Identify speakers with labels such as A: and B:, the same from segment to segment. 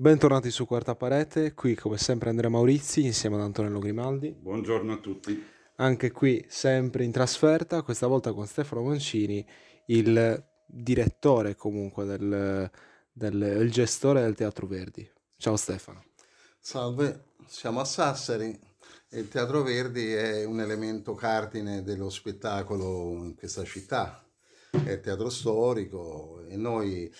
A: Bentornati su Quarta Parete, qui come sempre Andrea Maurizi insieme ad Antonello Grimaldi.
B: Buongiorno a tutti.
A: Anche qui sempre in trasferta, questa volta con Stefano Mancini, il direttore comunque del, del il gestore del Teatro Verdi. Ciao Stefano.
C: Salve, siamo a Sassari. Il Teatro Verdi è un elemento cardine dello spettacolo in questa città. È teatro storico e noi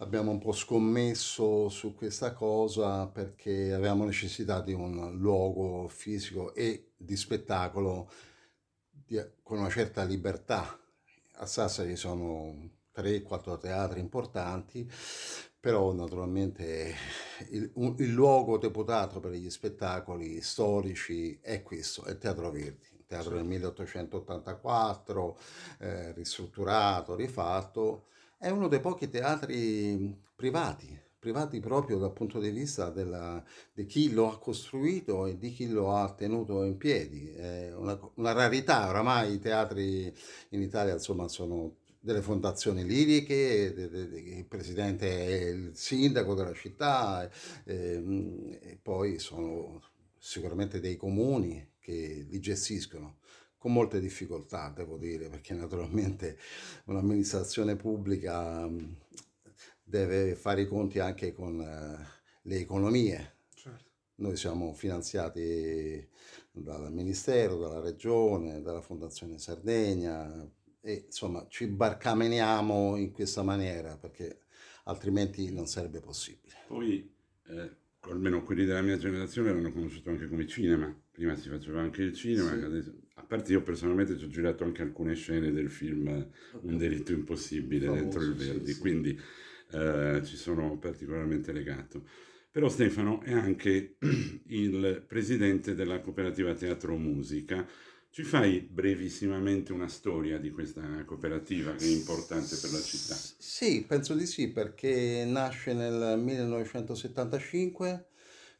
C: abbiamo un po' scommesso su questa cosa perché avevamo necessità di un luogo fisico e di spettacolo di, con una certa libertà. A Sassari sono 3-4 teatri importanti, però naturalmente il, il, luogo deputato per gli spettacoli storici è questo, è il Teatro Verdi. Teatro del 1884, eh, ristrutturato, rifatto, è uno dei pochi teatri privati, privati proprio dal punto di vista della, di chi lo ha costruito e di chi lo ha tenuto in piedi. È una, una rarità, oramai i teatri in Italia insomma sono delle fondazioni liriche, il presidente è il sindaco della città e, e poi sono sicuramente dei comuni che li gestiscono con molte difficoltà, devo dire, perché naturalmente un'amministrazione pubblica mm, deve fare i conti anche con eh, le economie. Certo. Noi siamo finanziati dal Ministero, dalla Regione, dalla Fondazione Sardegna e insomma ci barcameniamo in questa maniera perché altrimenti non sarebbe possibile.
B: Poi, eh, almeno quelli della mia generazione l'hanno conosciuto anche come cinema, prima si faceva anche il cinema, sì. adesso a parte io personalmente ci ho girato anche alcune scene del film Un delitto impossibile Famoso, dentro il Verdi, sì, sì. quindi eh, ci sono particolarmente legato. Però Stefano è anche il presidente della cooperativa Teatro Musica. Ci fai brevissimamente una storia di questa cooperativa che è importante per la città?
C: Sì, penso di sì, perché nasce nel 1975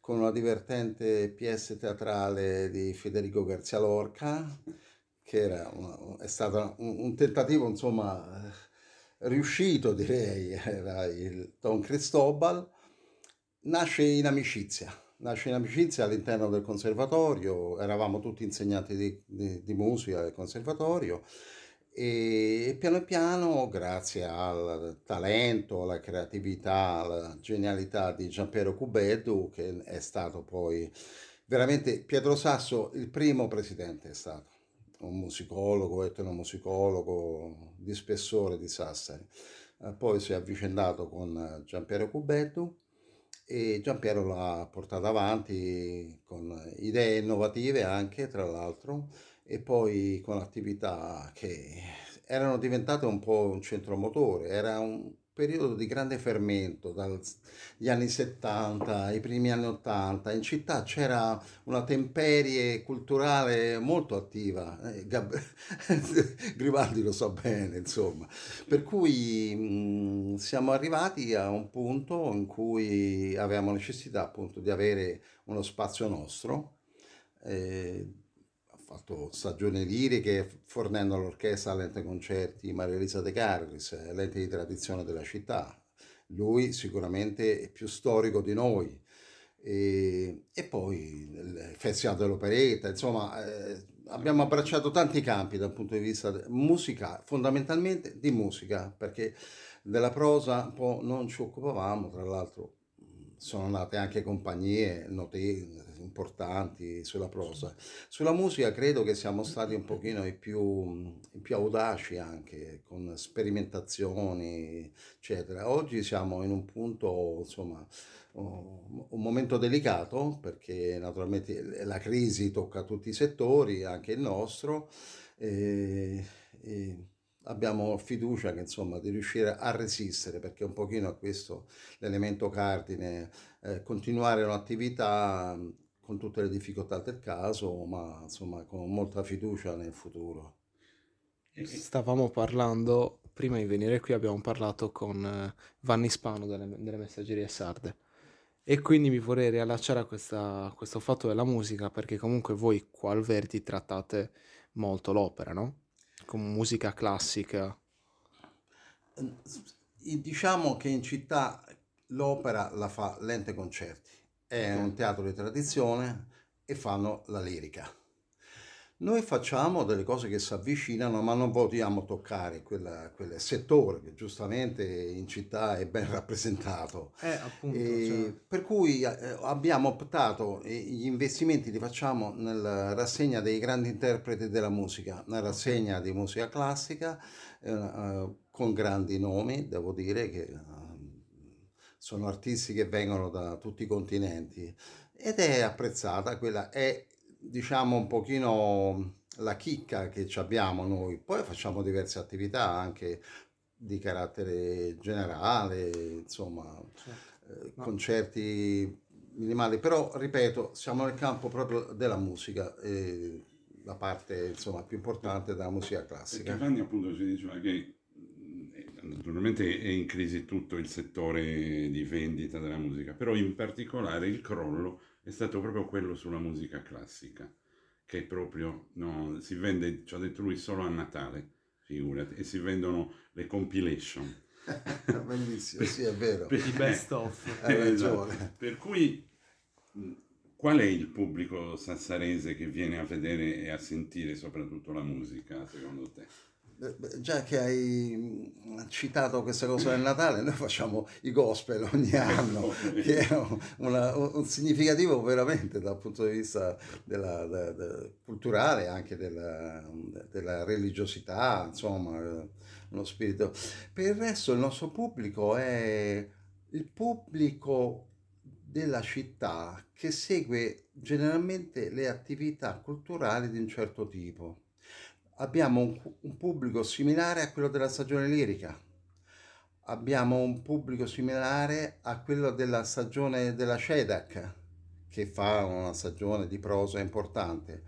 C: con una divertente pièce teatrale di Federico Garcia Lorca, che era è stato un, un, tentativo, insomma, riuscito direi, era il Don Cristobal, nasce in amicizia, nasce in amicizia all'interno del conservatorio, eravamo tutti insegnanti di, di, di musica del conservatorio e piano piano, grazie al talento, alla creatività, alla genialità di Giampiero Cubeddu, che è stato poi veramente Pietro Sasso, il primo presidente è stato, un musicologo, etnomusicologo di spessore di Sassari. Eh, poi si è avvicendato con Giampiero Cubeddu e Giampiero l'ha portato avanti con idee innovative anche, tra l'altro, e poi con attività che erano diventate un po' un centromotore, era un periodo di grande fermento dagli anni 70 ai primi anni 80 in città c'era una temperie culturale molto attiva eh, Gab- Grimaldi lo sa bene insomma. Per cui mh, siamo arrivati a un punto in cui avevamo necessità appunto di avere uno spazio nostro eh, fatto stagioni liriche fornendo all'orchestra l'ente concerti Maria Elisa De Carlis, l'ente di tradizione della città. Lui sicuramente è più storico di noi. E, e poi il Festival dell'Operetta, insomma, eh, abbiamo abbracciato tanti campi dal punto di vista musica, fondamentalmente di musica, perché della prosa un po' non ci occupavamo, tra l'altro sono nate anche compagnie notevoli, importanti sulla prosa. Sulla musica credo che siamo stati un pochino i più, i più audaci anche, con sperimentazioni, eccetera. Oggi siamo in un punto, insomma, un momento delicato perché naturalmente la crisi tocca tutti i settori, anche il nostro. E, e abbiamo fiducia che insomma di riuscire a resistere perché un pochino a questo l'elemento cardine eh, continuare un'attività con tutte le difficoltà del caso ma insomma con molta fiducia nel futuro
A: stavamo parlando prima di venire qui abbiamo parlato con eh, Vanni Spano delle, delle messaggerie sarde e quindi mi vorrei riallacciare a, questa, a questo fatto della musica perché comunque voi qua al Verdi trattate molto l'opera no? con musica classica?
C: Diciamo che in città l'opera la fa Lente Concerti, è un teatro di tradizione e fanno la lirica. Noi facciamo delle cose che si avvicinano, ma non vogliamo toccare quella- quel settore che giustamente in città è ben rappresentato.
A: Eh, appunto,
C: E
A: cioè,
C: per cui eh, abbiamo optato, gli investimenti li facciamo nella rassegna dei grandi interpreti della musica, una rassegna di musica classica eh, eh, con grandi nomi, devo dire che sono artisti che vengono da tutti i continenti ed è apprezzata, quella è diciamo un pochino la chicca che ci abbiamo noi. Poi facciamo diverse attività anche di carattere generale, insomma,
A: cioè,
C: eh,
A: no,
C: concerti minimali, però ripeto, siamo nel campo proprio della musica, eh, la parte insomma più importante della musica classica.
B: Fanny appunto ci diceva che naturalmente è in crisi tutto il settore di vendita della musica, però in particolare il crollo è stato proprio quello sulla musica classica, che proprio no, si vende, ci ha detto lui, solo a Natale, figurati, e si vendono le compilation.
C: Bellissimo, sì, è vero,
B: Per-
A: i best of.
C: hai
B: Esatto.
C: ragione.
B: Per cui qual è il pubblico sassarese che viene a vedere e a sentire soprattutto la musica, secondo te?
C: Già che hai mm, citato questa cosa del Natale, noi facciamo i gospel ogni anno, che è un, una- un significativo veramente dal punto di vista della- de- de- culturale, anche della, della religiosità, insomma, eh, uno spirito. Per il resto il nostro pubblico è il pubblico della città che segue generalmente le attività culturali di un certo tipo. Abbiamo un, un pubblico similare a quello della stagione lirica, abbiamo un pubblico similare a quello della stagione della CEDAC, che fa una stagione di prosa importante.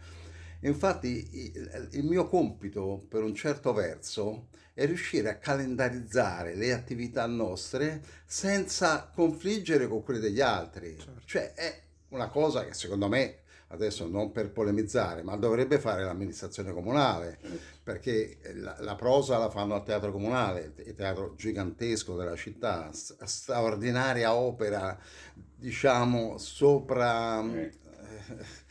C: Infatti il, mio compito, per un certo verso, è riuscire a calendarizzare le attività nostre senza confliggere con quelle degli altri.
A: Certo.
C: Cioè è una cosa che secondo me, adesso non per polemizzare, ma dovrebbe fare l'amministrazione comunale, perché la, la prosa la fanno al teatro comunale, il teatro gigantesco della città, st- straordinaria opera, diciamo, sopra...
B: Eh,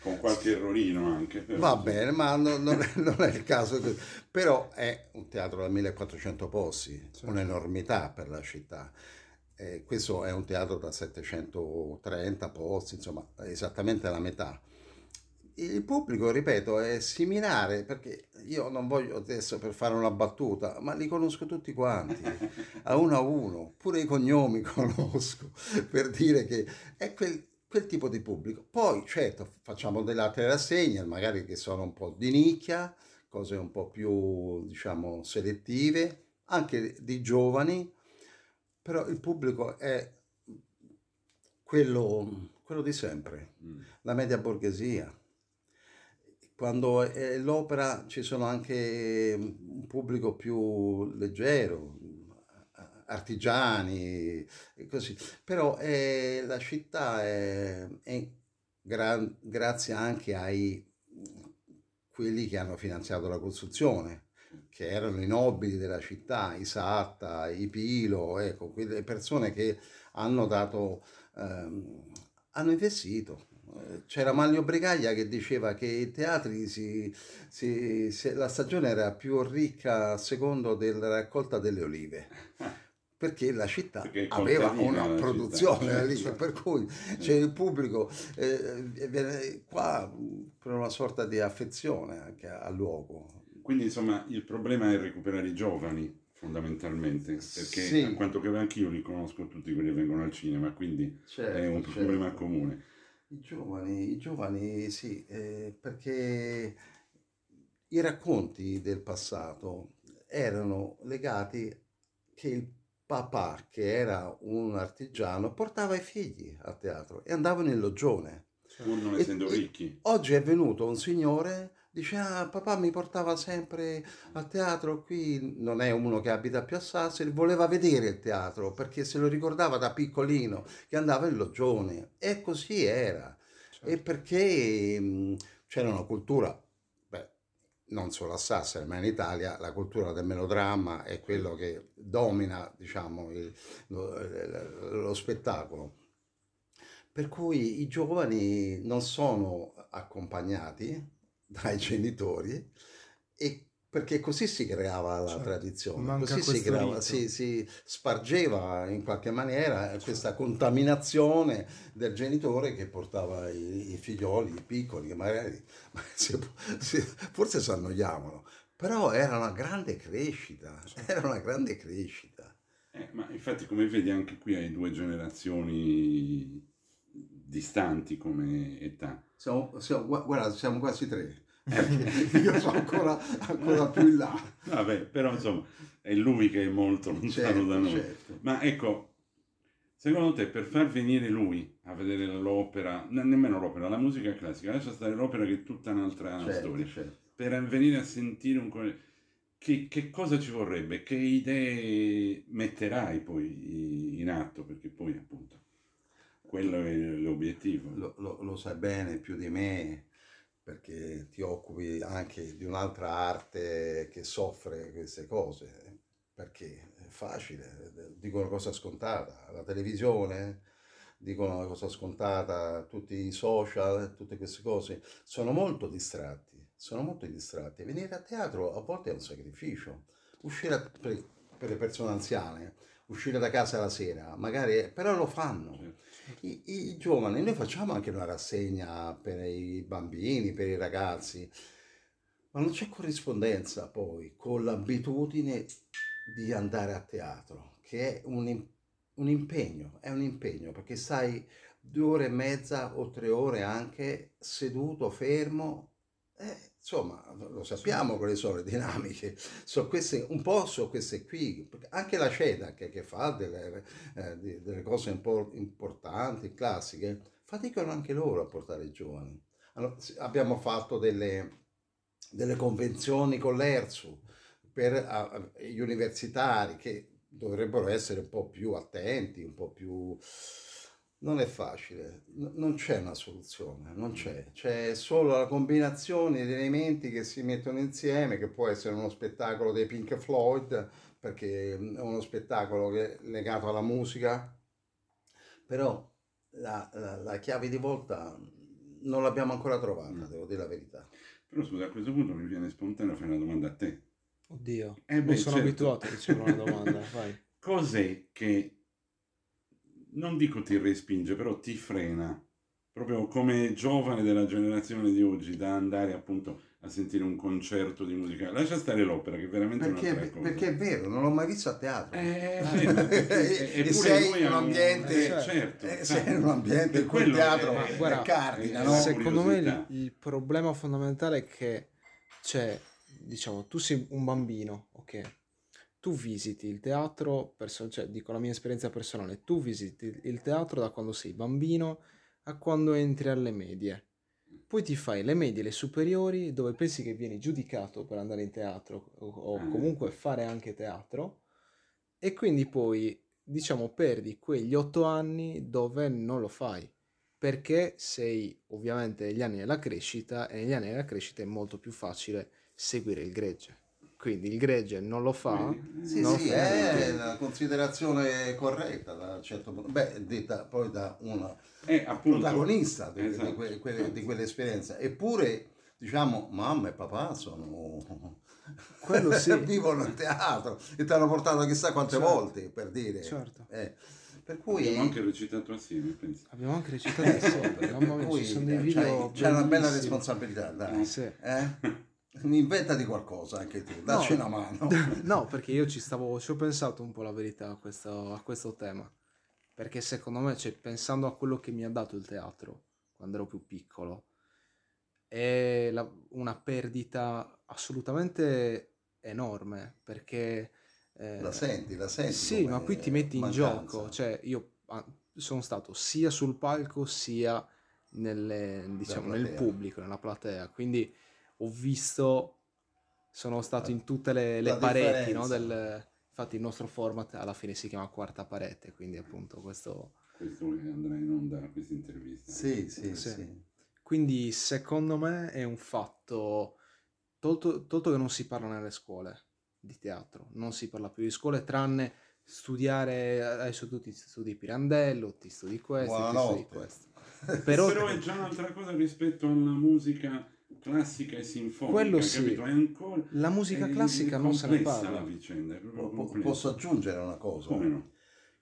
B: con qualche errorino anche. però
C: Va
B: sì.
C: bene, ma non, non è, non è il caso. che- Però è un teatro da 1400 posti,
A: Certo.
C: un'enormità per la città. Eh, questo è un teatro da 730 posti, insomma, esattamente la metà. Il pubblico, ripeto, è similare perché io non voglio adesso per fare una battuta, ma li conosco tutti quanti, a uno a uno, pure i cognomi conosco, per dire che è quel, quel tipo di pubblico. Poi, certo, facciamo delle altre rassegne, magari che sono un po' di nicchia, cose un po' più, diciamo, selettive, anche di giovani, però il pubblico è quello, quello di sempre,
B: Mm.
C: la media borghesia. Quando è l'opera ci sono anche un pubblico più leggero, artigiani e così. Però eh, la città è, è gra- grazie anche ai quelli che hanno finanziato la costruzione, che erano i nobili della città, i Satta, i Pilo, ecco, quelle persone che hanno dato, ehm, hanno investito. Eh, C'era Manlio Brigaglia che diceva che i teatri si, si- se- la stagione era più ricca a secondo della raccolta delle olive. Perché la città
B: Perché
C: aveva una produzione
B: città,
C: lì,
B: certo.
C: per cui c'è il pubblico eh, viene qua per una sorta di affezione anche al luogo.
B: Quindi insomma il problema è recuperare i giovani fondamentalmente, perché
C: Sì.
B: a quanto che anch'io li conosco tutti quelli che vengono al cinema, quindi è un
C: Certo,
B: problema
C: certo.
B: comune.
C: I giovani, i giovani sì, eh, perché i racconti del passato erano legati che il papà, che era un artigiano, portava i figli a teatro e andavano in loggione.
B: Pur non essendo ricchi.
C: Oggi è venuto un signore, dice, ah, papà mi portava sempre a teatro qui, non è uno che abita più a Sassari, voleva vedere il teatro perché se lo ricordava da piccolino che andava in Loggione e così era.
A: Certo.
C: E perché mh, c'era una cultura, beh, non solo a Sassari, ma in Italia la cultura del melodramma è quello che domina, diciamo, il, lo, lo, spettacolo. Per cui i giovani non sono accompagnati dai genitori e perché così si creava la cioè, tradizione, così si, creava, si, si, spargeva in qualche maniera cioè. questa contaminazione del genitore che portava i, i figlioli, i piccoli, che magari si, forse si annoiavano, però era una grande crescita, certo. era una grande crescita.
B: Eh, ma infatti come vedi anche qui hai due generazioni distanti come età.
C: Siamo, siamo, guarda, siamo quasi tre. Eh, io sono ancora, ancora, più in là.
B: Vabbè, però insomma, è lui che è molto lontano certo, da noi. Certo. Ma ecco, secondo te per far venire lui a vedere l'opera, nemmeno l'opera, la musica classica, lascia stare l'opera che è tutta un'altra certo, storia, certo. per venire a sentire un... Che, che, cosa ci vorrebbe? Che idee metterai poi in atto? Perché poi appunto quello è l'obiettivo.
C: Lo, lo, lo sai bene più di me perché ti occupi anche di un'altra arte che soffre queste cose, perché è facile, dico una cosa scontata, la televisione, dicono una cosa scontata, tutti i social, tutte queste cose, sono molto distratti, sono molto distratti. Venire a teatro a volte è un sacrificio, uscire per, per le persone anziane, uscire da casa la sera, magari, però lo fanno. I, I, giovani, noi facciamo anche una rassegna per i bambini, per i ragazzi, ma non c'è corrispondenza poi con l'abitudine di andare a teatro, che è un, un impegno, è un impegno, perché stai due ore e mezza o tre ore anche seduto, fermo, eh, insomma, lo sappiamo quali sono le dinamiche, so queste, un po' su queste qui, anche la CEDA che, fa delle, eh, delle cose importanti, classiche, faticano anche loro a portare i giovani. Allora, abbiamo fatto delle, delle convenzioni con l'ERSU per gli universitari che dovrebbero essere un po' più attenti, un po' più non è facile, non c'è una soluzione, non c'è, c'è solo la combinazione di elementi che si mettono insieme, che può essere uno spettacolo dei Pink Floyd, perché è uno spettacolo che è legato alla musica, però la, la, la chiave di volta non l'abbiamo ancora trovata, mm. devo dire la verità.
B: Però scusa, a questo punto mi viene spontaneo fare una domanda a te.
A: Oddio, eh beh, non sono certo. abituato a ricevere una domanda, vai.
B: Cos'è che non dico ti respinge, però ti frena, proprio come giovane della generazione di oggi, da andare appunto a sentire un concerto di musica. Lascia stare l'opera, che è veramente
C: perché,
B: un'altra cosa.
C: Perché è vero, non l'ho mai visto a teatro.
B: Eh, e, e sei in un
C: ambiente,
B: eh, certo,
C: eh, sei in un ambiente in cui il teatro è, è, guarda, cardina, no?
A: Secondo me il, il problema fondamentale è che c'è, diciamo, tu sei un bambino, ok? Tu visiti il teatro, perso- cioè dico la mia esperienza personale, tu visiti il teatro da quando sei bambino a quando entri alle medie. Poi ti fai le medie le superiori dove pensi che vieni giudicato per andare in teatro o, o mm. comunque fare anche teatro e quindi poi diciamo perdi quegli otto anni dove non lo fai perché sei ovviamente negli anni della crescita e negli anni della crescita è molto più facile seguire il gregge. Quindi il gregge non lo fa.
C: Sì, non sì, è una considerazione corretta da un certo punto. Beh, detta poi da una eh, protagonista di, esatto. di, que, que, di, quell'esperienza. Eppure, diciamo, mamma e papà sono... Quello sì. vivono in teatro e ti hanno portato chissà quante certo. volte, per dire.
A: Certo.
C: Eh. Per cui...
B: Abbiamo anche recitato assieme, penso.
A: Abbiamo anche recitato assieme. per cui, ci sono dei video
C: c'è una bella responsabilità, dai. Sì. Eh? Inventati qualcosa anche tu, dacci no, una mano.
A: no, perché io ci stavo, ci ho pensato un po' la verità a questo, a questo tema. Perché secondo me, cioè, pensando a quello che mi ha dato il teatro quando ero più piccolo, è la, una perdita assolutamente enorme. Perché...
C: Eh, la senti, la senti.
A: Sì, ma qui ti metti mancanza. in gioco. Cioè, io sono stato sia sul palco sia nelle, diciamo, nel pubblico, nella platea. Quindi ho visto, sono stato in tutte le, le pareti, no, del, infatti il nostro format alla fine si chiama quarta parete, quindi appunto questo...
B: Questo andrà in onda questa intervista.
C: Sì, sì, sì, sì.
A: Quindi secondo me è un fatto tolto, tolto che non si parla nelle scuole di teatro, non si parla più di scuole tranne studiare, adesso tu ti studi Pirandello, ti studi questo, ti studi questo.
B: Però,
A: Però,
B: è già un'altra cosa rispetto alla musica classica e sinfonica,
A: Quello sì.
B: ancora...
A: la musica
B: è-
A: classica non se ne parla.
B: la vicenda, complessa.
C: Posso aggiungere una cosa
B: Come no?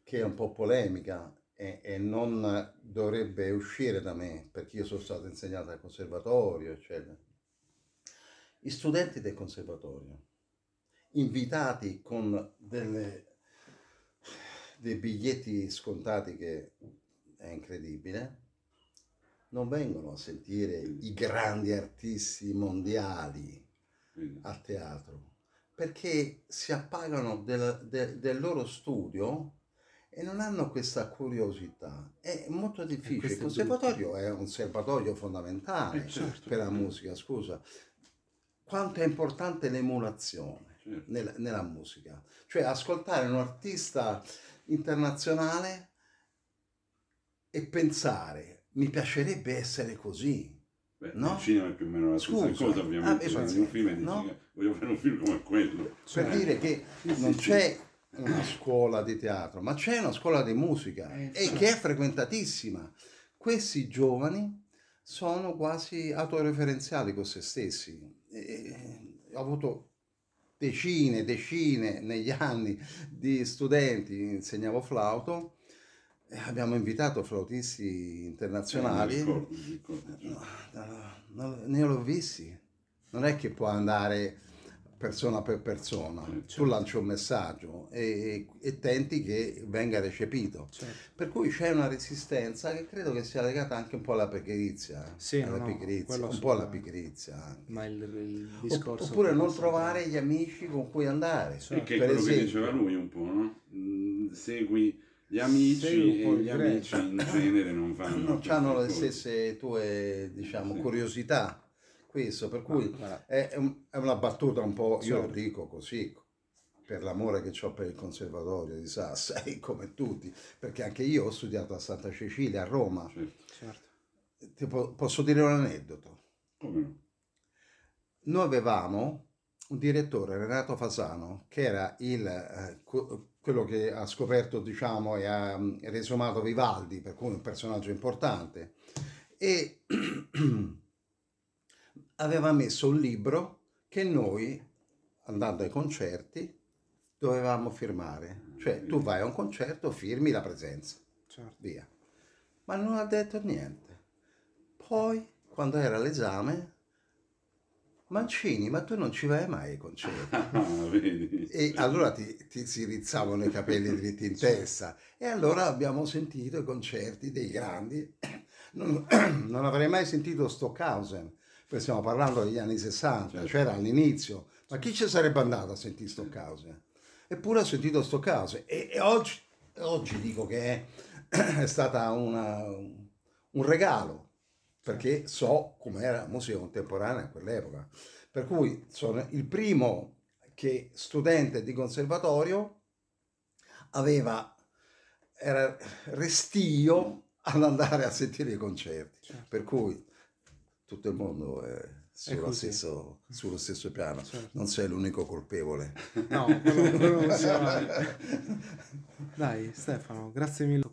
C: che è un po' polemica e, e non dovrebbe uscire da me perché io sono stato insegnato al conservatorio, eccetera. I studenti del conservatorio, invitati con delle- dei biglietti scontati che è incredibile, non vengono a sentire i grandi artisti mondiali a teatro perché si appagano del, de- del loro studio e non hanno questa curiosità. È molto difficile. Il conservatorio è un serbatoio fondamentale
B: Eh, certo,
C: per la musica, scusa. Quanto è importante l'emulazione
B: Certo.
C: nel- nella musica, cioè ascoltare un artista internazionale e pensare mi piacerebbe essere così.
B: Beh,
C: No?
B: Il cinema è più o meno la stessa
C: Scusa.
B: cosa, ovviamente.
C: Ah, beh,
B: un film dici,
C: no?
B: "Eh, voglio fare un film come quello.
C: per
A: Cioè,
C: dire che
B: sì,
C: non
B: sì,
C: c'è una scuola di teatro, ma c'è una scuola di musica
B: Eh,
C: e che è frequentatissima. Questi giovani sono quasi autoreferenziali con se stessi. E- ho avuto decine e decine negli anni di studenti, insegnavo flauto, abbiamo invitato flautisti
B: Eh, mi
C: internazionali.
B: ricordo, mi ricordo.
C: No, no, ne l'ho visti. Non è che può andare persona per persona.
B: Certo.
C: Tu lanci un messaggio e, e tenti che venga recepito.
A: certo.
C: Per cui c'è una resistenza che credo che sia legata anche un po' alla pigrizia.
A: Sì,
C: alla
A: no,
C: pigrizia, un po' alla pigrizia. anche.
A: Ma il, il discorso...
C: Oppure
A: che
C: non trovare gli amici con cui andare.
B: E che è
C: Per
B: quello che
C: esempio.
B: diceva lui un po', no? Mm, Segui gli amici e gli
A: greco.
B: amici in genere non fanno
C: non hanno le stesse tue, diciamo,
B: Sì.
C: curiosità. Questo, per cui
A: Guarda,
C: È, è un- è una battuta un po', io lo
A: Certo.
C: dico così, per l'amore che ho per il conservatorio di Sassari, come tutti, perché anche io ho studiato a Santa Cecilia, a Roma.
B: Certo.
A: certo.
C: Ti po- posso dire un aneddoto?
B: Come no?
C: Noi avevamo un direttore, Renato Fasano, che era il, eh, quello che ha scoperto, diciamo, e ha mm, resumato Vivaldi, per cui un personaggio importante, e aveva messo un libro che noi, andando ai concerti, dovevamo firmare. Cioè, tu vai a un concerto, firmi la presenza,
A: certo.
C: via. Ma non ha detto niente. Poi, quando era l'esame, Mancini, ma tu non ci vai mai ai concerti?
B: Ah, vedi?
C: E allora ti, ti si rizzavano i capelli dritti in testa. E allora abbiamo sentito i concerti dei grandi. Non, non avrei mai sentito Stockhausen, perché stiamo parlando degli anni 60,
B: Certo.
C: c'era all'inizio. Ma chi ci sarebbe andato a sentire Stockhausen? Eppure ho sentito Stockhausen. E, e oggi, oggi dico che è, è stata una- un regalo, perché so com'era la musica contemporanea a quell'epoca. Per cui sono il primo che studente di conservatorio aveva era restio ad andare a sentire i concerti.
A: Certo.
C: Per cui tutto il mondo è sullo,
A: così.
C: stesso, sullo stesso piano.
A: Certo.
C: Non sei l'unico colpevole.
A: No, quello, quello. Dai, Stefano, grazie mille.